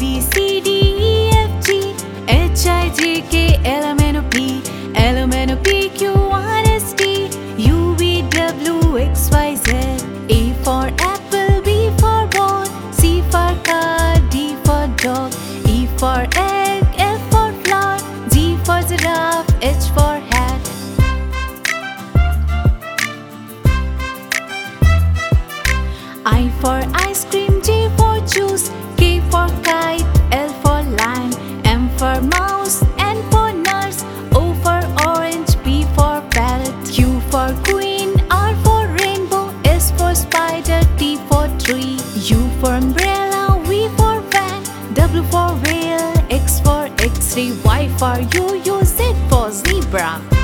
B, C, D, E, F, G H, I, J, K, L, M, N, O, P L, M, N, O, P, Q, R, S, T U, V, W, X, Y, Z. A for apple, B for ball C for car, D for dog E for egg, F for flower G for giraffe, H for hat. I for I spider, T for tree, U for umbrella, V for van, W for whale, X for X-ray, Y for yo-yo, Z for zebra.